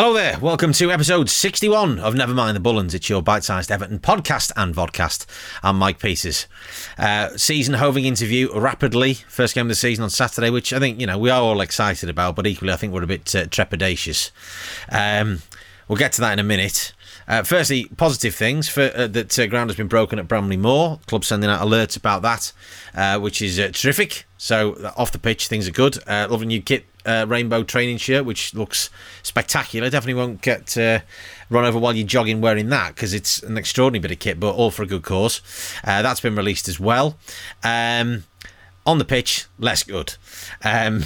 Hello there, welcome to episode 61 of Never Mind the Bullens. It's your bite sized Everton podcast and vodcast. I'm Mike Peters. Uh, season hoving interview rapidly. First game of the season on Saturday, which I think, you know, we are all excited about, but equally I think we're a bit uh, trepidatious. Um, we'll get to that in a minute. Uh, firstly, positive things for uh, that uh, ground has been broken at Bramley-Moore. Club sending out alerts about that, uh, which is uh, terrific. So uh, off the pitch, things are good. lovely new kit, rainbow training shirt, which looks spectacular. Definitely won't get run over while you're jogging wearing that because it's an extraordinary bit of kit, but all for a good cause. that's been released as well. Um, on the pitch, less good. Um,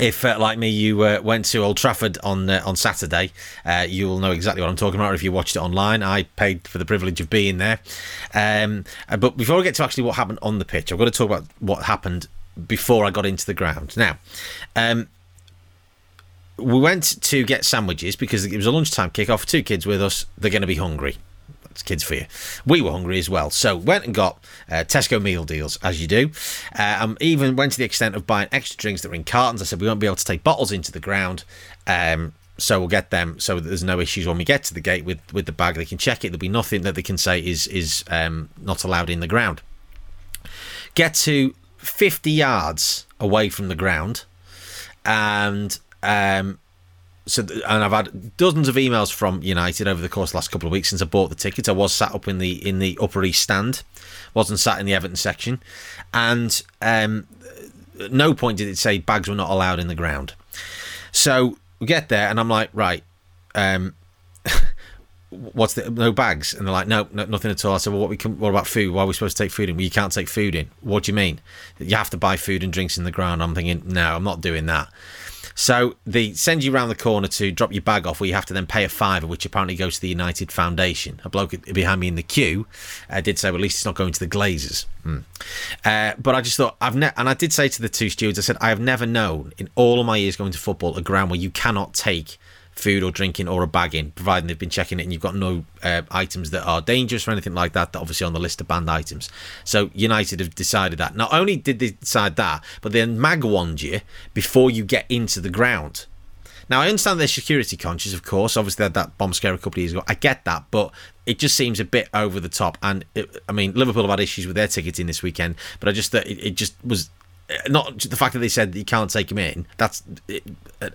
if, uh, like me, you uh, went to Old Trafford on uh, on Saturday, uh, you will know exactly what I'm talking about. If you watched it online, I paid for the privilege of being there. Um, uh, but before we get to actually what happened on the pitch, I've got to talk about what happened before I got into the ground. Now, um, we went to get sandwiches because it was a lunchtime kick-off. Two kids with us; they're going to be hungry. It's kids for you. We were hungry as well, so went and got uh, Tesco meal deals as you do. Uh, um, even went to the extent of buying extra drinks that were in cartons. I said we won't be able to take bottles into the ground. Um, so we'll get them so there's no issues when we get to the gate with, with the bag. They can check it. There'll be nothing that they can say is is um, not allowed in the ground. Get to 50 yards away from the ground, and um, so and I've had dozens of emails from United over the course of the last couple of weeks since I bought the ticket. I was sat up in the in the Upper East stand, wasn't sat in the Everton section, and um, no point did it say bags were not allowed in the ground. So we get there, and I'm like, right, um, what's the no bags? And they're like, no, no, nothing at all. I said, well, what we can, what about food? Why are we supposed to take food in? Well, you can't take food in. What do you mean? You have to buy food and drinks in the ground. I'm thinking, no, I'm not doing that. So they send you around the corner to drop your bag off, where you have to then pay a fiver, which apparently goes to the United Foundation. A bloke behind me in the queue uh, did say, well, at least it's not going to the Glazers. Hmm. Uh, but I just thought I've ne- and I did say to the two stewards, I said I have never known in all of my years going to football a ground where you cannot take food or drinking or a bag in, providing they've been checking it and you've got no uh, items that are dangerous or anything like that, that obviously on the list of banned items. So United have decided that. Not only did they decide that, but they mag wand you before you get into the ground. Now I understand they're security conscious, of course. Obviously, they had that bomb scare a couple of years ago. I get that, but it just seems a bit over the top. And it, I mean, Liverpool have had issues with their ticketing this weekend, but I just thought it, it just was not the fact that they said that you can't take him in that's eh,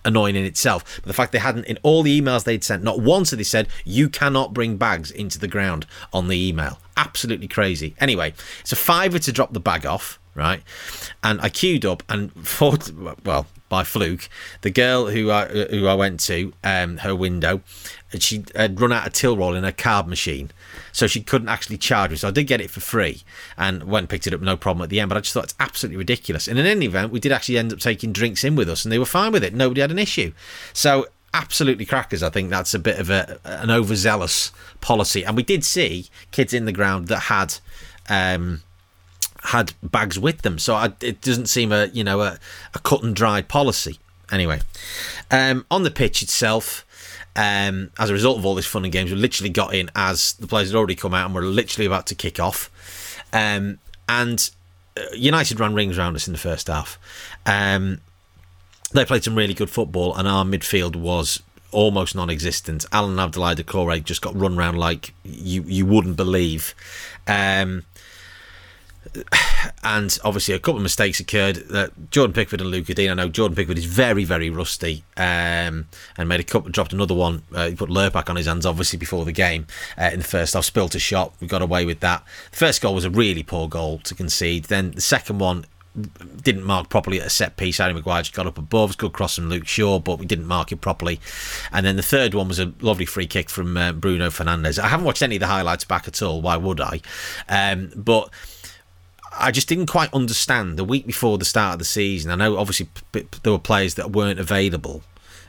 annoying in itself. But the fact they hadn't in all the emails they'd sent not once had they said you cannot bring bags into the ground on the email. Absolutely crazy. Anyway it's a fiver to drop the bag off right and i queued up and thought well by fluke the girl who i who i went to um her window she had run out of till roll in her card machine so she couldn't actually charge me. So I did get it for free and went and picked it up, no problem at the end. But I just thought it's absolutely ridiculous. And in any event, we did actually end up taking drinks in with us, and they were fine with it. Nobody had an issue. So absolutely crackers. I think that's a bit of a an overzealous policy, and we did see kids in the ground that had. Um, had bags with them, so I, it doesn't seem a you know a, a cut and dried policy. Anyway, um, on the pitch itself, um, as a result of all this fun and games, we literally got in as the players had already come out and were literally about to kick off. Um, and uh, United ran rings around us in the first half. Um, they played some really good football, and our midfield was almost non-existent. Allan Abdoulaye Doucouré just got run around like you you wouldn't believe. Um, and obviously a couple of mistakes occurred. That Jordan Pickford and Lucas Digne. I know Jordan Pickford is very, very rusty, um, and made a couple, dropped another one. Uh, he put Lurpak on his hands, obviously before the game uh, in the first half. Spilt a shot. We got away with that. The first goal was a really poor goal to concede. Then the second one didn't mark properly at a set piece. Harry Maguire just got up above. Good cross from Luke Shaw, but we didn't mark it properly. And then the third one was a lovely free kick from uh, Bruno Fernandes. I haven't watched any of the highlights back at all. Why would I? Um, but I just didn't quite understand the week before the start of the season. I know obviously there were players that weren't available.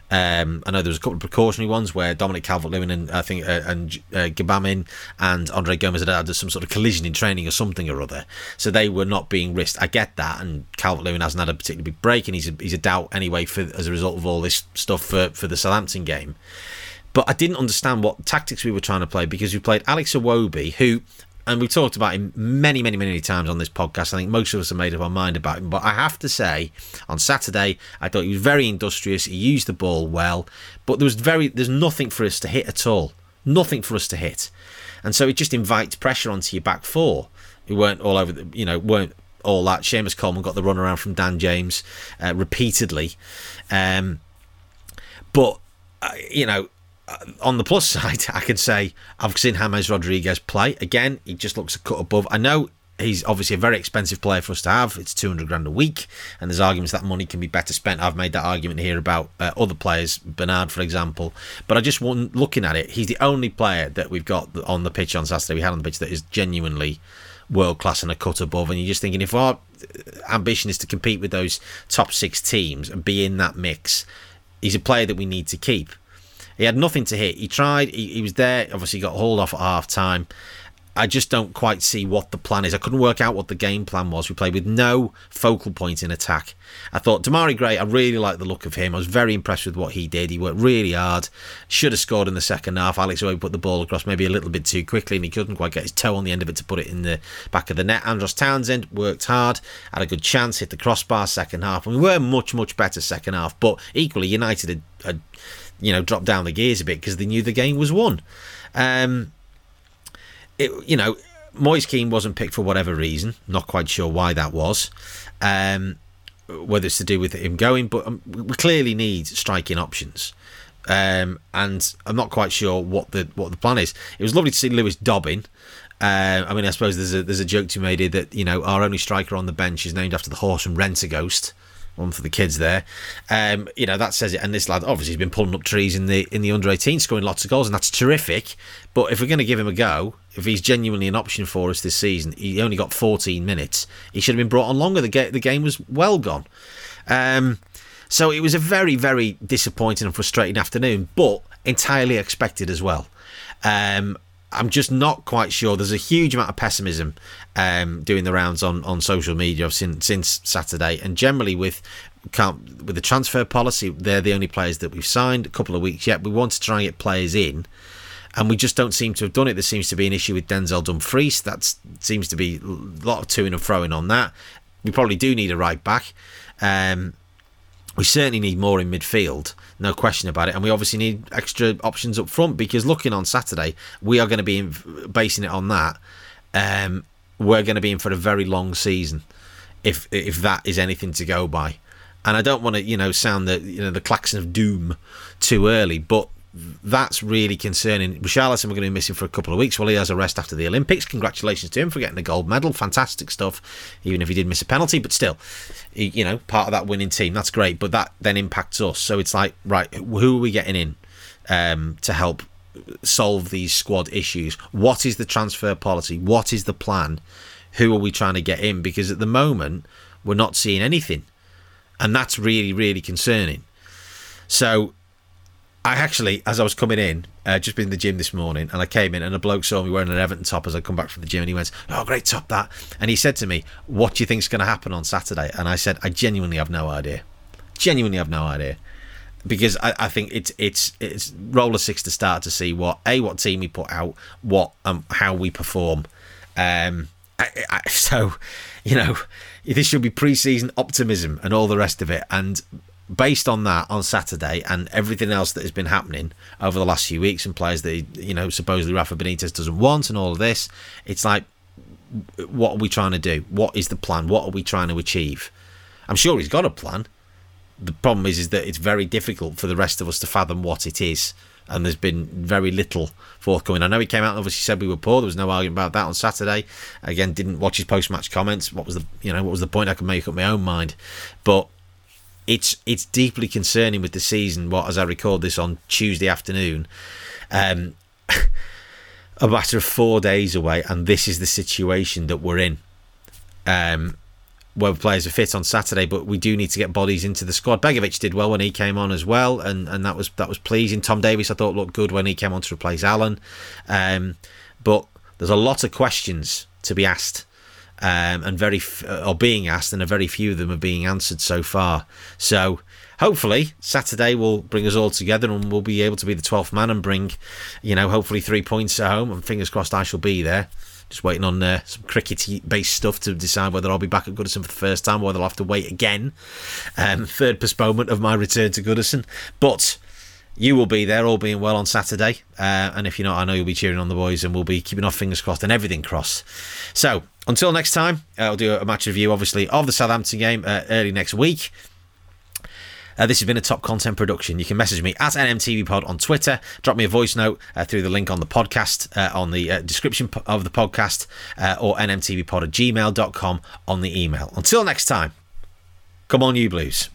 Um, I know there was a couple of precautionary ones where Dominic Calvert-Lewin and I think uh, and uh, Gbamin and Andre Gomes had had some sort of collision in training or something or other, so they were not being risked. I get that, and Calvert-Lewin hasn't had a particularly big break, and he's a, he's a doubt anyway for as a result of all this stuff for for the Southampton game. But I didn't understand what tactics we were trying to play because we played Alex Iwobi, who and we've talked about him many, many, many times on this podcast. I think most of us have made up our mind about him. But I have to say, on Saturday, I thought he was very industrious. He used the ball well, but there was very, there's nothing for us to hit at all. Nothing for us to hit, and so it just invites pressure onto your back four, who weren't all over the, you know, weren't all that. Seamus Coleman got the run around from Dan James uh, repeatedly, um, but uh, you know on the plus side, I can say I've seen James Rodriguez play. Again, he just looks a cut above. I know he's obviously a very expensive player for us to have. It's 200 grand a week, and there's arguments that money can be better spent. I've made that argument here about uh, other players, Bernard, for example. But I just want looking at it, he's the only player that we've got on the pitch on Saturday, we had on the pitch that is genuinely world class and a cut above. And you're just thinking if our ambition is to compete with those top six teams and be in that mix, he's a player that we need to keep. He had nothing to hit. He tried. He, he was there. Obviously, got hauled off at half time. I just don't quite see what the plan is. I couldn't work out what the game plan was. We played with no focal point in attack. I thought Demarai Gray, I really like the look of him. I was very impressed with what he did. He worked really hard. Should have scored in the second half. Alex Iwobi put the ball across maybe a little bit too quickly and he couldn't quite get his toe on the end of it to put it in the back of the net. Andros Townsend worked hard, had a good chance, hit the crossbar second half. And we were much, much better second half. But equally, United had, had you know, dropped down the gears a bit because they knew the game was won. Um, it, you know, Moise Kean wasn't picked for whatever reason. Not quite sure why that was. Um, whether it's to do with him going, but um, we clearly need striking options. Um, and I'm not quite sure what the what the plan is. It was lovely to see Lewis Dobbin. Uh, I mean, I suppose there's a there's a joke to be made here that you know our only striker on the bench is named after the horse from Rentaghost one for the kids there. Um, you know that says it. And this lad obviously has been pulling up trees in the in the under 18, scoring lots of goals, and that's terrific. But if we're going to give him a go, if he's genuinely an option for us this season, he only got 14 minutes. He should have been brought on longer. The game the game was well gone. Um, so it was a very very disappointing and frustrating afternoon, but entirely expected as well. Um, I'm just not quite sure. There's a huge amount of pessimism um, doing the rounds on, on social media since since Saturday, and generally with with the transfer policy, they're the only players that we've signed. A couple of weeks yet. We want to try and get players in, and we just don't seem to have done it. There seems to be an issue with Denzel Dumfries. That seems to be a lot of toing and froing on that. We probably do need a right back. Um, we certainly need more in midfield, no question about it. And we obviously need extra options up front because looking on Saturday, we are going to be basing it on that. Um, we're going to be in for a very long season, if if that is anything to go by. And I don't want to, you know, sound the you know the klaxon of doom too early, but that's really concerning. Richarlison, we're going to be missing for a couple of weeks while he has a rest after the Olympics. Congratulations to him for getting the gold medal. Fantastic stuff, even if he did miss a penalty. But still, you know, part of that winning team. That's great. But that then impacts us. So it's like, right, who are we getting in um, to help solve these squad issues? What is the transfer policy? What is the plan? Who are we trying to get in? Because at the moment, we're not seeing anything. And that's really, really concerning. So I actually, as I was coming in, uh, just been in the gym this morning, and I came in, and a bloke saw me wearing an Everton top as I come back from the gym, and he went, "Oh, great top that!" And he said to me, "What do you think's going to happen on Saturday?" And I said, "I genuinely have no idea. Genuinely have no idea." Because I, I think it's it's it's roller six to start to see what a what team we put out, what um how we perform, um I, I, so you know this should be pre-season optimism and all the rest of it, and based on that on Saturday and everything else that has been happening over the last few weeks and players that you know supposedly Rafa Benitez doesn't want and all of this, it's like what are we trying to do? What is the plan? What are we trying to achieve? I'm sure he's got a plan. The problem is is that it's very difficult for the rest of us to fathom what it is. And there's been very little forthcoming. I know he came out and obviously said we were poor. There was no argument about that on Saturday. Again, didn't watch his post-match comments. What was the you know what was the point? I could make up my own mind. But it's it's deeply concerning with the season. What as I record this on Tuesday afternoon, um, a matter of four days away, and this is the situation that we're in. Um, where players are fit on Saturday, but we do need to get bodies into the squad. Begovic did well when he came on as well, and, and that was that was pleasing. Tom Davies I thought looked good when he came on to replace Allen, um, but there's a lot of questions to be asked um, and very f- or being asked, and a very few of them are being answered so far. So hopefully Saturday will bring us all together, and we'll be able to be the twelfth man and bring, you know, hopefully three points at home. And fingers crossed, I shall be there. Just waiting on uh, some cricket-based stuff to decide whether I'll be back at Goodison for the first time, or whether I'll have to wait again. Um, third postponement of my return to Goodison, but you will be there, all being well, on Saturday. Uh, and if you're not, I know you'll be cheering on the boys, and we'll be keeping our fingers crossed and everything crossed. So until next time, uh, I'll do a match review, obviously, of the Southampton game uh, early next week. Uh, this has been a top content production. You can message me at NMTBPod on Twitter. Drop me a voice note uh, through the link on the podcast, uh, on the uh, description of the podcast, uh, or NMTBPod at gmail.com on the email. Until next time, come on, you blues.